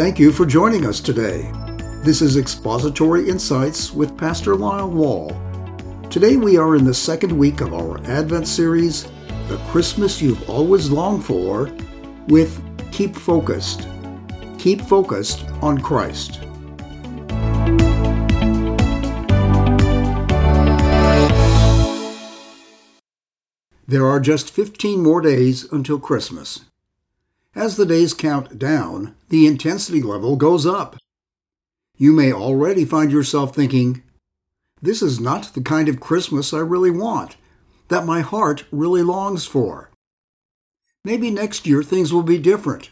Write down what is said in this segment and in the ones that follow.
Thank you for joining us today. This is Expository Insights with Pastor Lyle Wall. Today we are in the second week of our Advent series, The Christmas You've Always Longed For, with Keep Focused. Keep focused on Christ. There are just 15 more days until Christmas. As the days count down, the intensity level goes up. You may already find yourself thinking, this is not the kind of Christmas I really want, that my heart really longs for. Maybe next year things will be different.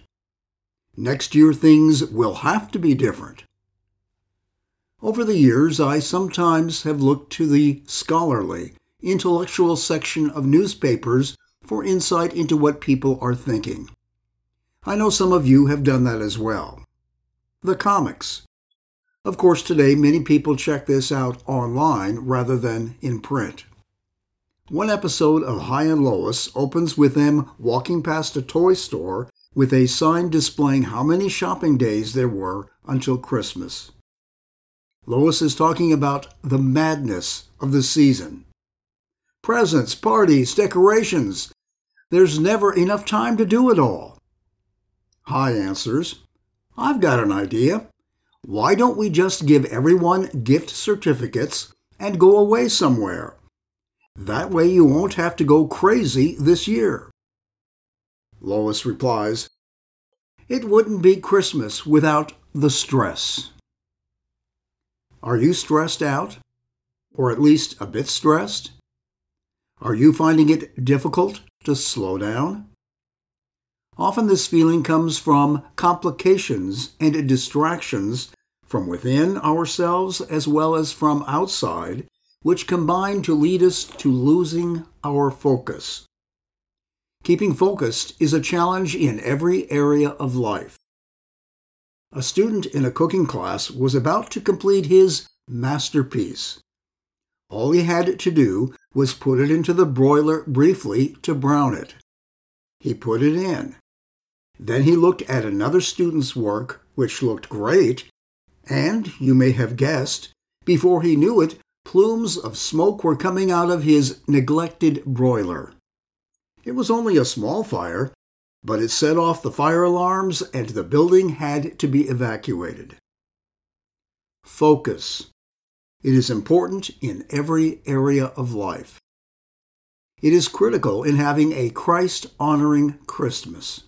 Next year things will have to be different. Over the years, I sometimes have looked to the scholarly intellectual section of newspapers for insight into what people are thinking. I know some of you have done that as well. The comics. Of course, today many people check this out online rather than in print. One episode of Hi and Lois opens with them walking past a toy store with a sign displaying how many shopping days there were until Christmas. Lois is talking about the madness of the season presents, parties, decorations. There's never enough time to do it all. Hi answers, I've got an idea. Why don't we just give everyone gift certificates and go away somewhere? That way you won't have to go crazy this year. Lois replies, It wouldn't be Christmas without the stress. Are you stressed out? Or at least a bit stressed? Are you finding it difficult to slow down? Often this feeling comes from complications and distractions from within ourselves as well as from outside, which combine to lead us to losing our focus. Keeping focused is a challenge in every area of life. A student in a cooking class was about to complete his masterpiece. All he had to do was put it into the broiler briefly to brown it. He put it in. Then he looked at another student's work, which looked great, and, you may have guessed, before he knew it, plumes of smoke were coming out of his neglected broiler. It was only a small fire, but it set off the fire alarms and the building had to be evacuated. Focus. It is important in every area of life. It is critical in having a Christ honoring Christmas.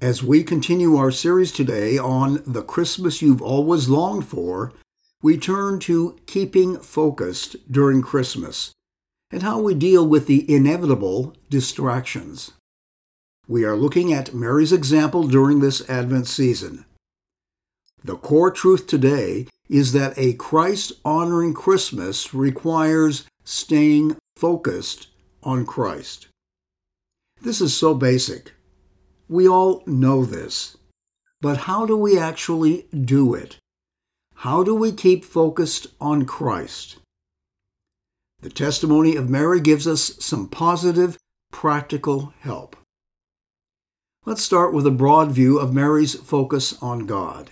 As we continue our series today on the Christmas you've always longed for, we turn to keeping focused during Christmas and how we deal with the inevitable distractions. We are looking at Mary's example during this Advent season. The core truth today is that a Christ honoring Christmas requires staying focused on Christ. This is so basic. We all know this. But how do we actually do it? How do we keep focused on Christ? The testimony of Mary gives us some positive, practical help. Let's start with a broad view of Mary's focus on God.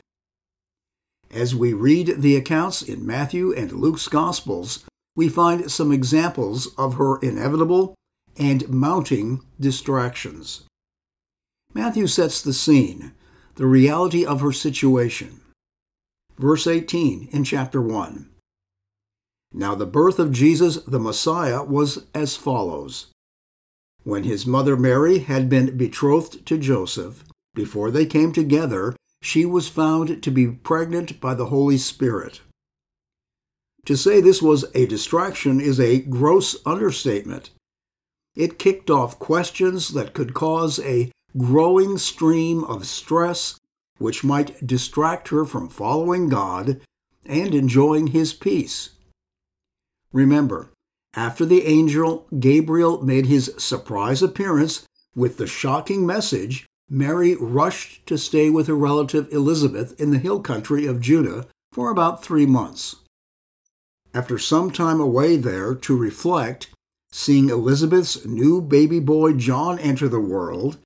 As we read the accounts in Matthew and Luke's Gospels, we find some examples of her inevitable and mounting distractions. Matthew sets the scene, the reality of her situation. Verse 18 in chapter 1. Now the birth of Jesus the Messiah was as follows. When his mother Mary had been betrothed to Joseph, before they came together, she was found to be pregnant by the Holy Spirit. To say this was a distraction is a gross understatement. It kicked off questions that could cause a growing stream of stress which might distract her from following God and enjoying His peace. Remember, after the angel Gabriel made his surprise appearance with the shocking message Mary rushed to stay with her relative Elizabeth in the hill country of Judah for about three months. After some time away there to reflect, seeing Elizabeth's new baby boy John enter the world,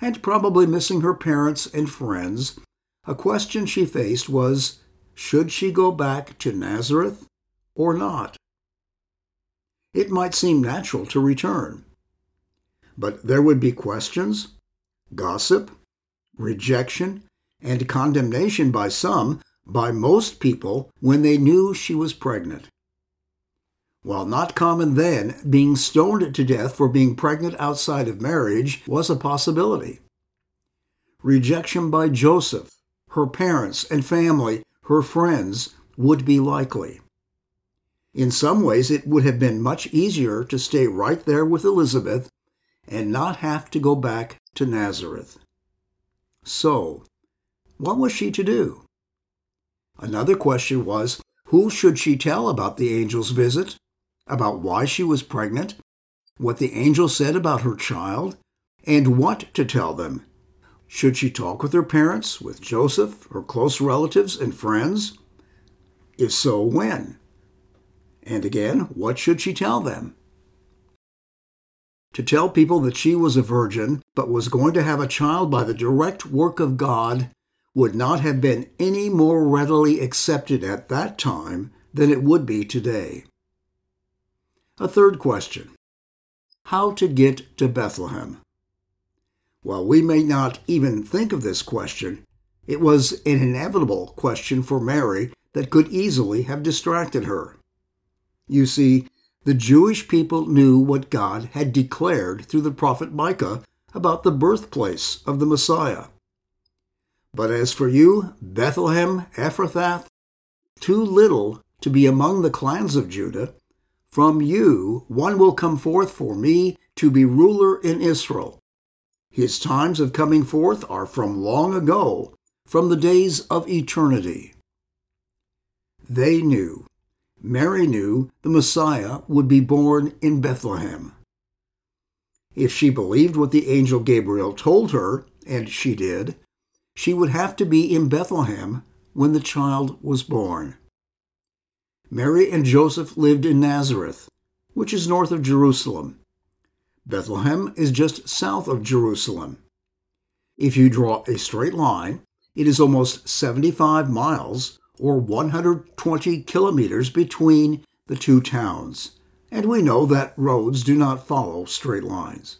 and probably missing her parents and friends, a question she faced was should she go back to Nazareth or not? It might seem natural to return, but there would be questions, gossip, rejection, and condemnation by some, by most people, when they knew she was pregnant. While not common then, being stoned to death for being pregnant outside of marriage was a possibility. Rejection by Joseph, her parents and family, her friends, would be likely. In some ways, it would have been much easier to stay right there with Elizabeth and not have to go back to Nazareth. So, what was she to do? Another question was who should she tell about the angel's visit about why she was pregnant, what the angel said about her child, and what to tell them. Should she talk with her parents, with Joseph, her close relatives and friends? If so, when? And again, what should she tell them? To tell people that she was a virgin, but was going to have a child by the direct work of God, would not have been any more readily accepted at that time than it would be today. A third question How to get to Bethlehem? While we may not even think of this question, it was an inevitable question for Mary that could easily have distracted her. You see, the Jewish people knew what God had declared through the prophet Micah about the birthplace of the Messiah. But as for you, Bethlehem Ephrathah, too little to be among the clans of Judah, from you one will come forth for me to be ruler in Israel. His times of coming forth are from long ago, from the days of eternity. They knew, Mary knew, the Messiah would be born in Bethlehem. If she believed what the angel Gabriel told her, and she did, she would have to be in Bethlehem when the child was born. Mary and Joseph lived in Nazareth, which is north of Jerusalem. Bethlehem is just south of Jerusalem. If you draw a straight line, it is almost 75 miles or 120 kilometers between the two towns, and we know that roads do not follow straight lines.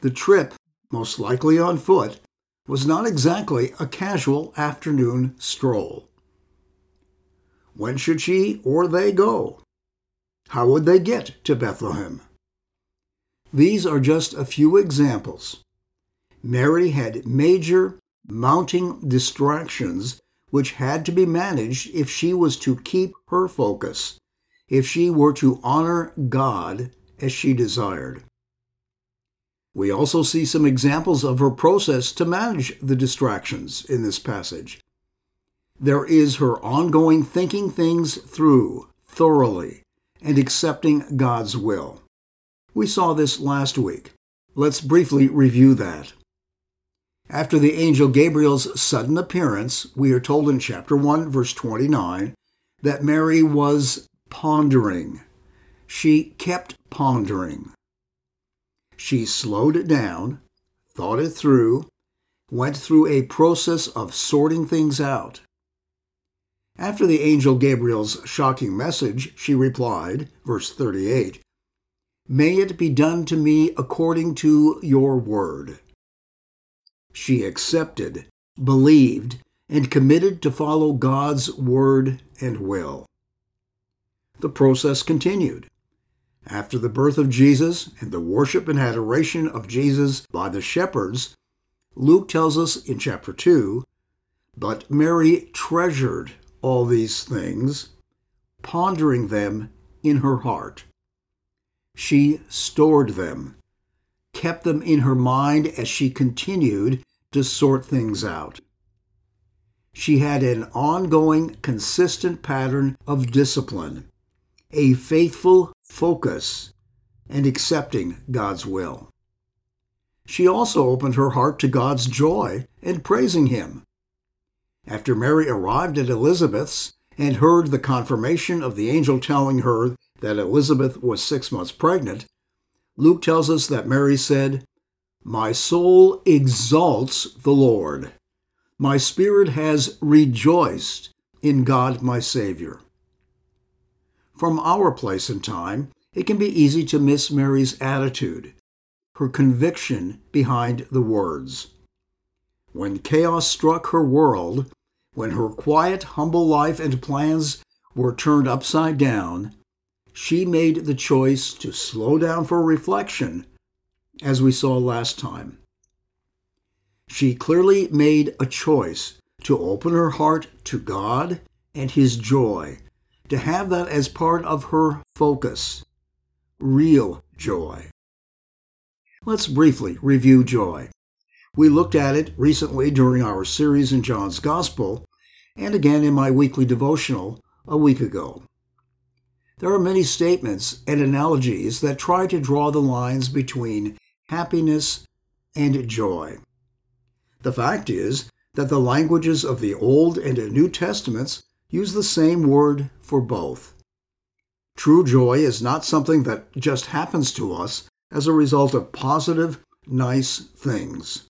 The trip, most likely on foot, was not exactly a casual afternoon stroll. When should she or they go? How would they get to Bethlehem? These are just a few examples. Mary had major mounting distractions which had to be managed if she was to keep her focus, if she were to honor God as she desired. We also see some examples of her process to manage the distractions in this passage. There is her ongoing thinking things through thoroughly and accepting God's will. We saw this last week. Let's briefly review that. After the angel Gabriel's sudden appearance, we are told in chapter 1, verse 29, that Mary was pondering. She kept pondering. She slowed it down, thought it through, went through a process of sorting things out. After the angel Gabriel's shocking message, she replied, verse 38, May it be done to me according to your word. She accepted, believed, and committed to follow God's word and will. The process continued. After the birth of Jesus and the worship and adoration of Jesus by the shepherds, Luke tells us in chapter 2 But Mary treasured all these things, pondering them in her heart. She stored them, kept them in her mind as she continued to sort things out. She had an ongoing, consistent pattern of discipline, a faithful focus, and accepting God's will. She also opened her heart to God's joy and praising Him. After Mary arrived at Elizabeth's and heard the confirmation of the angel telling her that Elizabeth was six months pregnant, Luke tells us that Mary said, My soul exalts the Lord. My spirit has rejoiced in God my Savior. From our place and time, it can be easy to miss Mary's attitude, her conviction behind the words. When chaos struck her world, when her quiet, humble life and plans were turned upside down, she made the choice to slow down for reflection, as we saw last time. She clearly made a choice to open her heart to God and His joy, to have that as part of her focus. Real joy. Let's briefly review joy. We looked at it recently during our series in John's Gospel, and again in my weekly devotional a week ago. There are many statements and analogies that try to draw the lines between happiness and joy. The fact is that the languages of the Old and New Testaments use the same word for both. True joy is not something that just happens to us as a result of positive, nice things.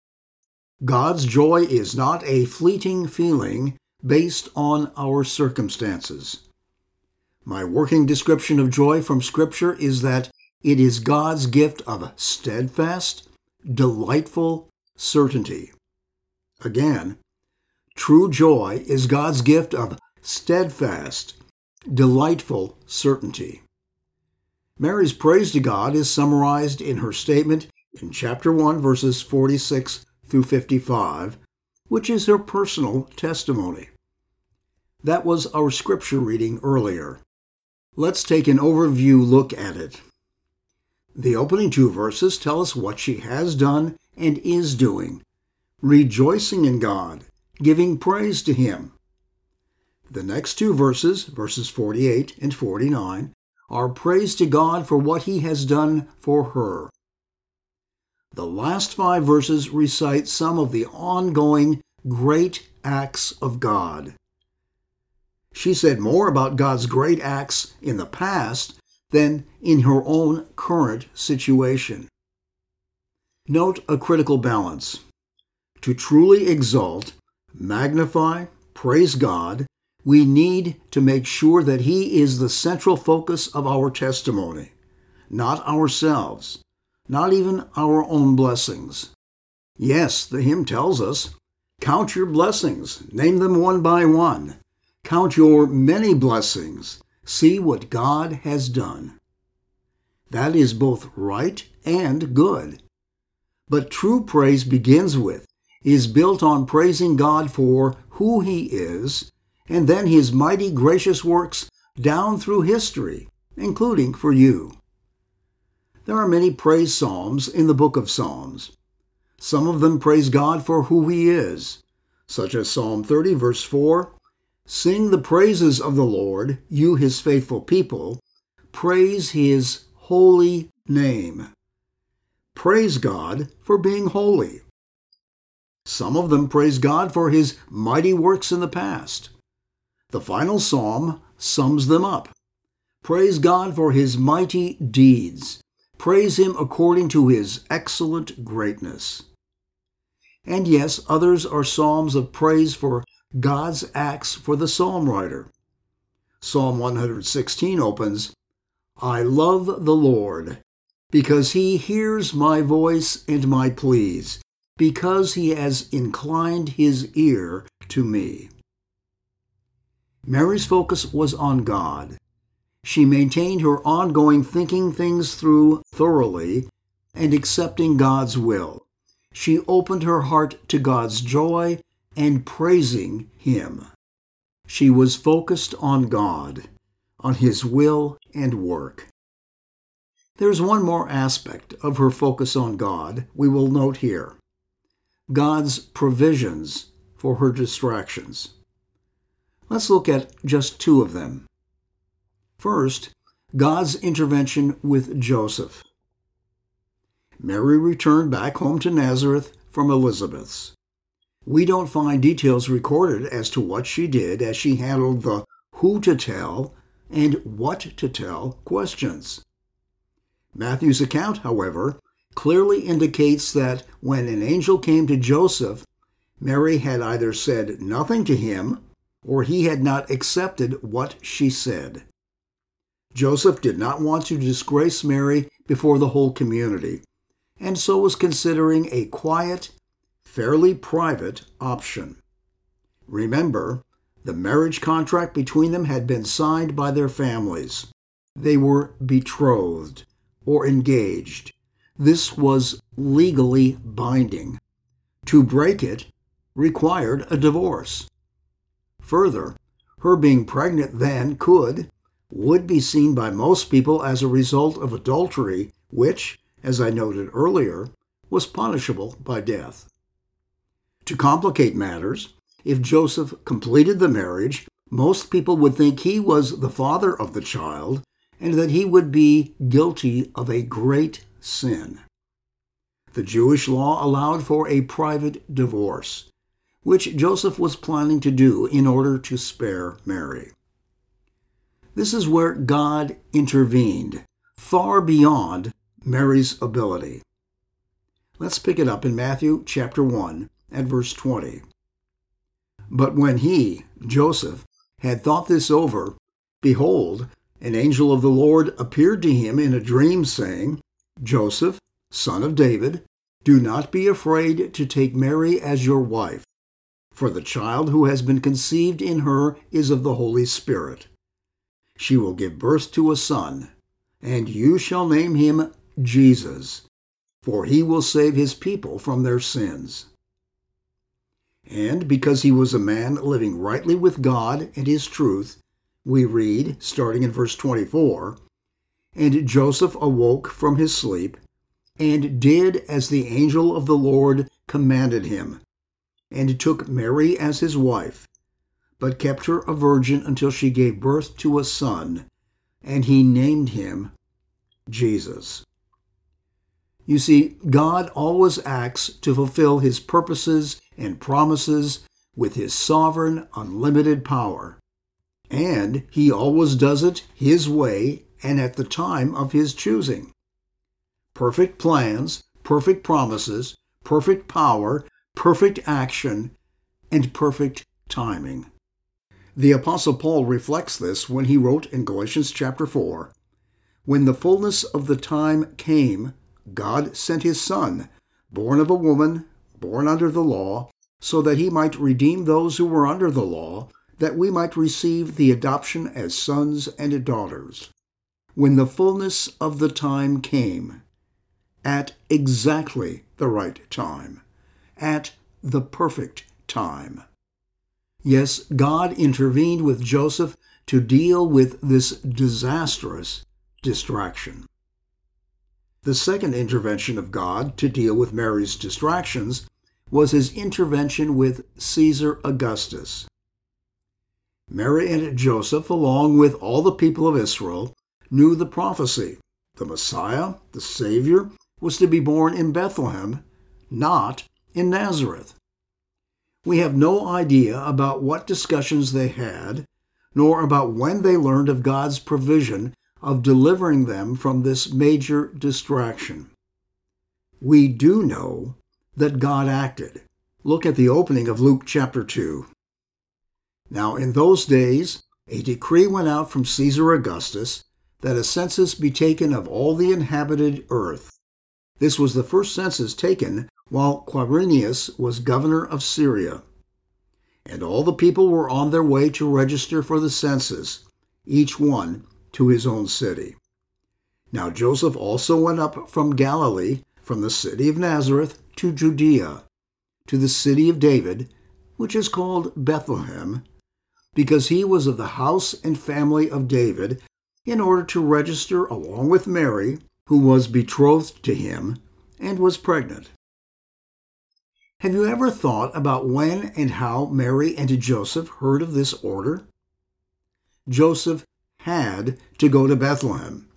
God's joy is not a fleeting feeling based on our circumstances. My working description of joy from Scripture is that it is God's gift of steadfast, delightful certainty. Again, true joy is God's gift of steadfast, delightful certainty. Mary's praise to God is summarized in her statement in chapter 1, verses 46 through 55, which is her personal testimony. That was our scripture reading earlier. Let's take an overview look at it. The opening two verses tell us what she has done and is doing, rejoicing in God, giving praise to Him. The next two verses, verses 48 and 49, are praise to God for what He has done for her. The last five verses recite some of the ongoing great acts of God. She said more about God's great acts in the past than in her own current situation. Note a critical balance. To truly exalt, magnify, praise God, we need to make sure that He is the central focus of our testimony, not ourselves, not even our own blessings. Yes, the hymn tells us, Count your blessings, name them one by one. Count your many blessings, see what God has done. That is both right and good. But true praise begins with, is built on praising God for who He is, and then His mighty gracious works down through history, including for you. There are many praise psalms in the book of Psalms. Some of them praise God for who He is, such as Psalm 30, verse 4 Sing the praises of the Lord, you His faithful people. Praise His holy name. Praise God for being holy. Some of them praise God for His mighty works in the past. The final psalm sums them up. Praise God for His mighty deeds Praise him according to his excellent greatness. And yes, others are psalms of praise for God's acts for the psalm writer. Psalm 116 opens, I love the Lord, because he hears my voice and my pleas, because he has inclined his ear to me. Mary's focus was on God, she maintained her ongoing thinking things through thoroughly and accepting God's will. She opened her heart to God's joy and praising Him. She was focused on God, on His will and work. There's one more aspect of her focus on God we will note here God's provisions for her distractions. Let's look at just two of them. First, God's intervention with Joseph. Mary returned back home to Nazareth from Elizabeth's. We don't find details recorded as to what she did as she handled the who to tell and what to tell questions. Matthew's account, however, clearly indicates that when an angel came to Joseph, Mary had either said nothing to him or he had not accepted what she said. Joseph did not want to disgrace Mary before the whole community, and so was considering a quiet, fairly private option. Remember, the marriage contract between them had been signed by their families. They were betrothed or engaged. This was legally binding. To break it required a divorce. Further, her being pregnant then could, would be seen by most people as a result of adultery, which, as I noted earlier, was punishable by death. To complicate matters, if Joseph completed the marriage, most people would think he was the father of the child and that he would be guilty of a great sin. The Jewish law allowed for a private divorce, which Joseph was planning to do in order to spare Mary. This is where God intervened, far beyond Mary's ability. Let's pick it up in Matthew chapter 1 at verse 20. But when he, Joseph, had thought this over, behold, an angel of the Lord appeared to him in a dream, saying, Joseph, son of David, do not be afraid to take Mary as your wife, for the child who has been conceived in her is of the Holy Spirit. She will give birth to a son, and you shall name him Jesus, for he will save his people from their sins. And because he was a man living rightly with God and his truth, we read, starting in verse 24, And Joseph awoke from his sleep, and did as the angel of the Lord commanded him, and took Mary as his wife, but kept her a virgin until she gave birth to a son, and he named him Jesus. You see, God always acts to fulfill his purposes and promises with his sovereign, unlimited power. And he always does it his way and at the time of his choosing. Perfect plans, perfect promises, perfect power, perfect action, and perfect timing. The Apostle Paul reflects this when he wrote in Galatians chapter 4 When the fullness of the time came, God sent his Son, born of a woman, born under the law, so that he might redeem those who were under the law that we might receive the adoption as sons and daughters. When the fullness of the time came, at exactly the right time, at the perfect time. Yes, God intervened with Joseph to deal with this disastrous distraction. The second intervention of God to deal with Mary's distractions was his intervention with Caesar Augustus. Mary and Joseph, along with all the people of Israel, knew the prophecy. The Messiah, the Savior, was to be born in Bethlehem, not in Nazareth. We have no idea about what discussions they had, nor about when they learned of God's provision of delivering them from this major distraction. We do know that God acted. Look at the opening of Luke chapter 2. Now, in those days, a decree went out from Caesar Augustus that a census be taken of all the inhabited earth. This was the first census taken while Quirinius was governor of Syria. And all the people were on their way to register for the census, each one to his own city. Now Joseph also went up from Galilee, from the city of Nazareth, to Judea, to the city of David, which is called Bethlehem, because he was of the house and family of David, in order to register along with Mary, who was betrothed to him and was pregnant. Have you ever thought about when and how Mary and Joseph heard of this order? Joseph had to go to Bethlehem,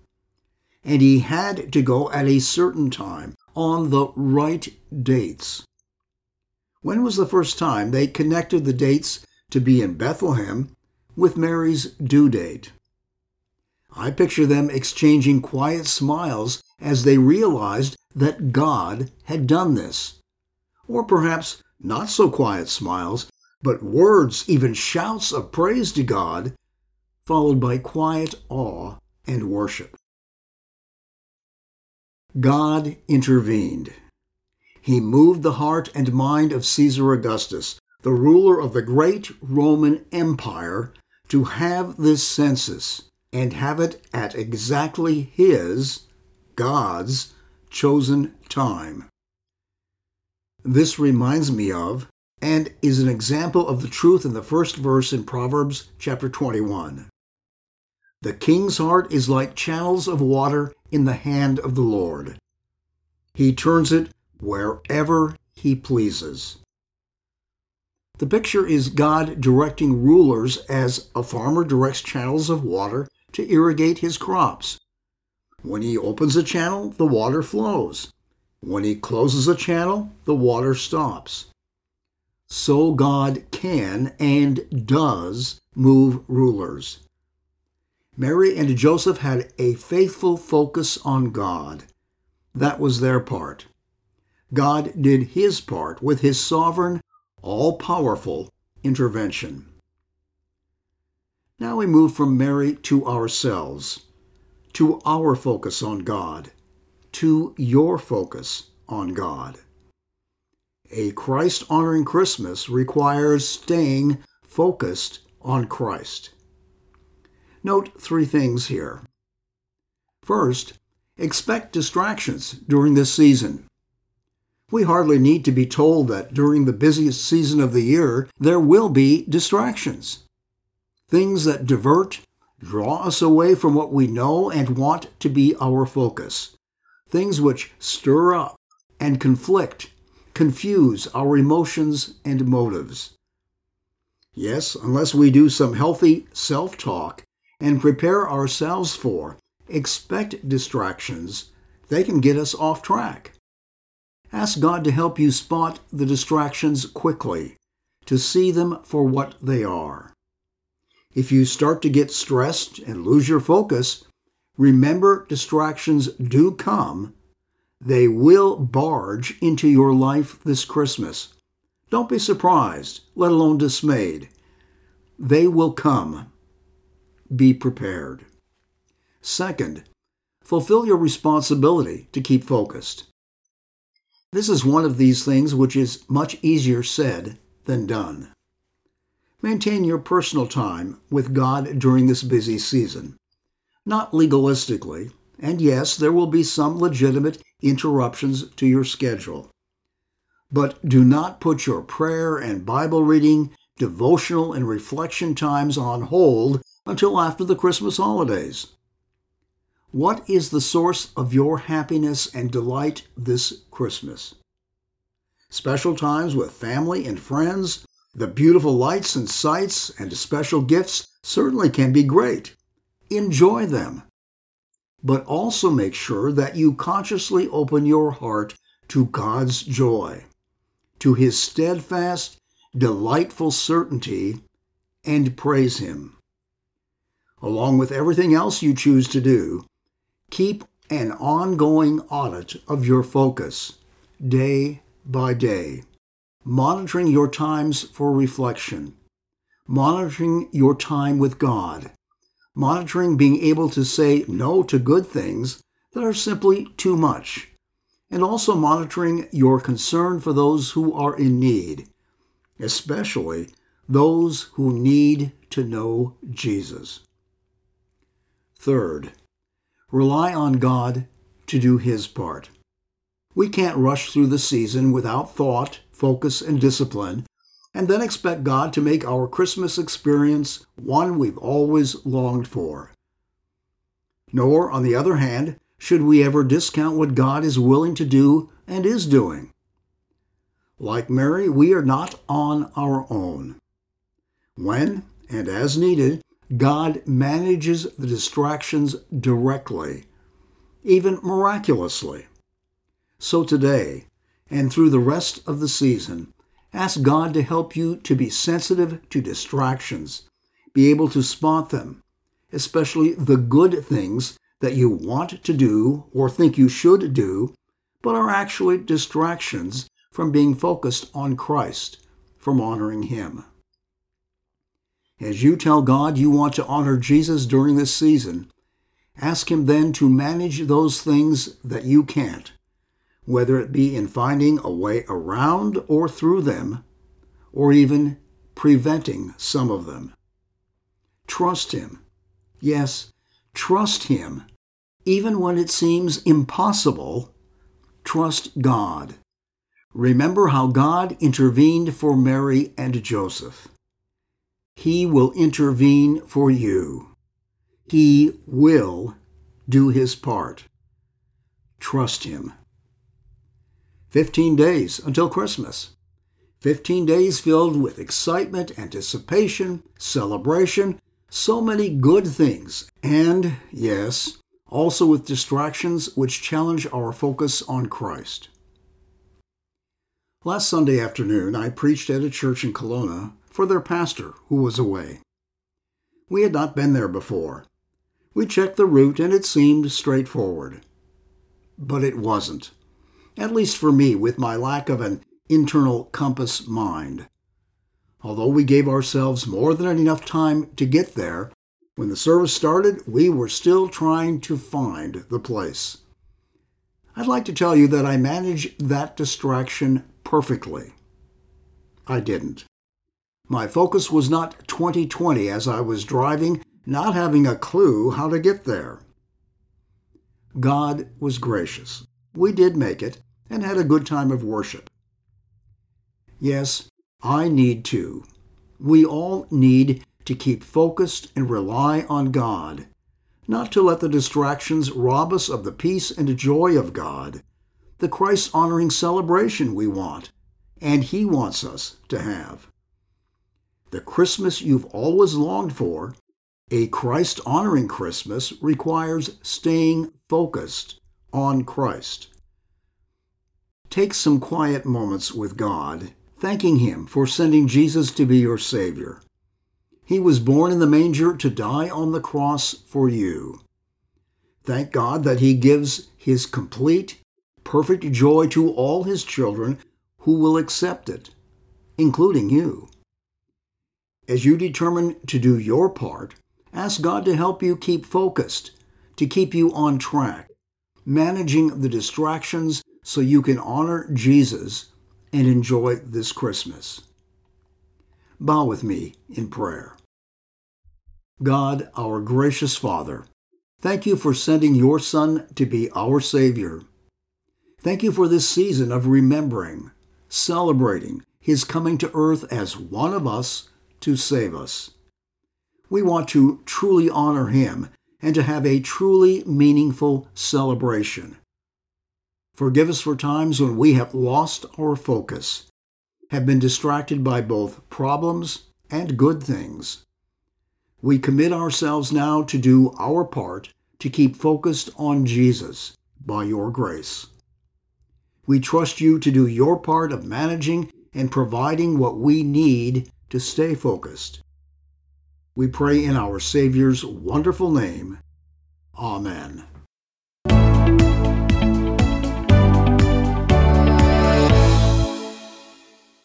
and he had to go at a certain time on the right dates. When was the first time they connected the dates to be in Bethlehem with Mary's due date. I picture them exchanging quiet smiles as they realized that God had done this. Or perhaps not so quiet smiles, but words, even shouts of praise to God, followed by quiet awe and worship. God intervened. He moved the heart and mind of Caesar Augustus, the ruler of the great Roman Empire, to have this census and have it at exactly his, God's, chosen time. This reminds me of and is an example of the truth in the first verse in Proverbs chapter 21. The king's heart is like channels of water in the hand of the Lord. He turns it wherever he pleases. The picture is God directing rulers as a farmer directs channels of water to irrigate his crops. When he opens a channel, the water flows. When he closes a channel, the water stops. So God can and does move rulers. Mary and Joseph had a faithful focus on God. That was their part. God did his part with his sovereign, all powerful intervention. Now we move from Mary to ourselves, to our focus on God to your focus on God. A Christ honoring Christmas requires staying focused on Christ. Note three things here. First, expect distractions during this season. We hardly need to be told that during the busiest season of the year, there will be distractions. Things that divert, draw us away from what we know and want to be our focus things which stir up and conflict, confuse our emotions and motives. Yes, unless we do some healthy self talk and prepare ourselves for, expect distractions, they can get us off track. Ask God to help you spot the distractions quickly, to see them for what they are. If you start to get stressed and lose your focus, Remember, distractions do come. They will barge into your life this Christmas. Don't be surprised, let alone dismayed. They will come. Be prepared. Second, fulfill your responsibility to keep focused. This is one of these things which is much easier said than done. Maintain your personal time with God during this busy season not legalistically, and yes, there will be some legitimate interruptions to your schedule. But do not put your prayer and Bible reading, devotional, and reflection times on hold until after the Christmas holidays. What is the source of your happiness and delight this Christmas? Special times with family and friends, the beautiful lights and sights, and special gifts certainly can be great enjoy them. But also make sure that you consciously open your heart to God's joy, to His steadfast, delightful certainty, and praise Him. Along with everything else you choose to do, keep an ongoing audit of your focus, day by day, monitoring your times for reflection, monitoring your time with God, monitoring being able to say no to good things that are simply too much, and also monitoring your concern for those who are in need, especially those who need to know Jesus. Third, rely on God to do His part. We can't rush through the season without thought, focus, and discipline and then expect God to make our Christmas experience one we've always longed for. Nor, on the other hand, should we ever discount what God is willing to do and is doing. Like Mary, we are not on our own. When and as needed, God manages the distractions directly, even miraculously. So today, and through the rest of the season, Ask God to help you to be sensitive to distractions, be able to spot them, especially the good things that you want to do or think you should do, but are actually distractions from being focused on Christ, from honoring Him. As you tell God you want to honor Jesus during this season, ask Him then to manage those things that you can't, whether it be in finding a way around or through them, or even preventing some of them. Trust Him. Yes, trust Him. Even when it seems impossible, trust God. Remember how God intervened for Mary and Joseph. He will intervene for you. He will do his part. Trust him. 15 days until Christmas. 15 days filled with excitement, anticipation, celebration, so many good things, and, yes, also with distractions which challenge our focus on Christ. Last Sunday afternoon, I preached at a church in Kelowna for their pastor, who was away. We had not been there before. We checked the route and it seemed straightforward. But it wasn't, at least for me, with my lack of an internal compass mind. Although we gave ourselves more than enough time to get there, when the service started, we were still trying to find the place. I'd like to tell you that I managed that distraction perfectly. I didn't. My focus was not 2020 as I was driving, not having a clue how to get there. God was gracious. We did make it and had a good time of worship. Yes, I need to. We all need to keep focused and rely on God, not to let the distractions rob us of the peace and joy of God the Christ honoring celebration we want and He wants us to have. The Christmas you've always longed for, a Christ honoring Christmas, requires staying focused on Christ. Take some quiet moments with God, thanking Him for sending Jesus to be your Savior. He was born in the manger to die on the cross for you. Thank God that He gives His complete perfect joy to all his children who will accept it, including you. As you determine to do your part, ask God to help you keep focused, to keep you on track, managing the distractions so you can honor Jesus and enjoy this Christmas. Bow with me in prayer. God, our gracious Father, thank you for sending your Son to be our Savior. Thank you for this season of remembering, celebrating His coming to earth as one of us to save us. We want to truly honor Him and to have a truly meaningful celebration. Forgive us for times when we have lost our focus, have been distracted by both problems and good things. We commit ourselves now to do our part to keep focused on Jesus by your grace. We trust you to do your part of managing and providing what we need to stay focused. We pray in our Savior's wonderful name. Amen.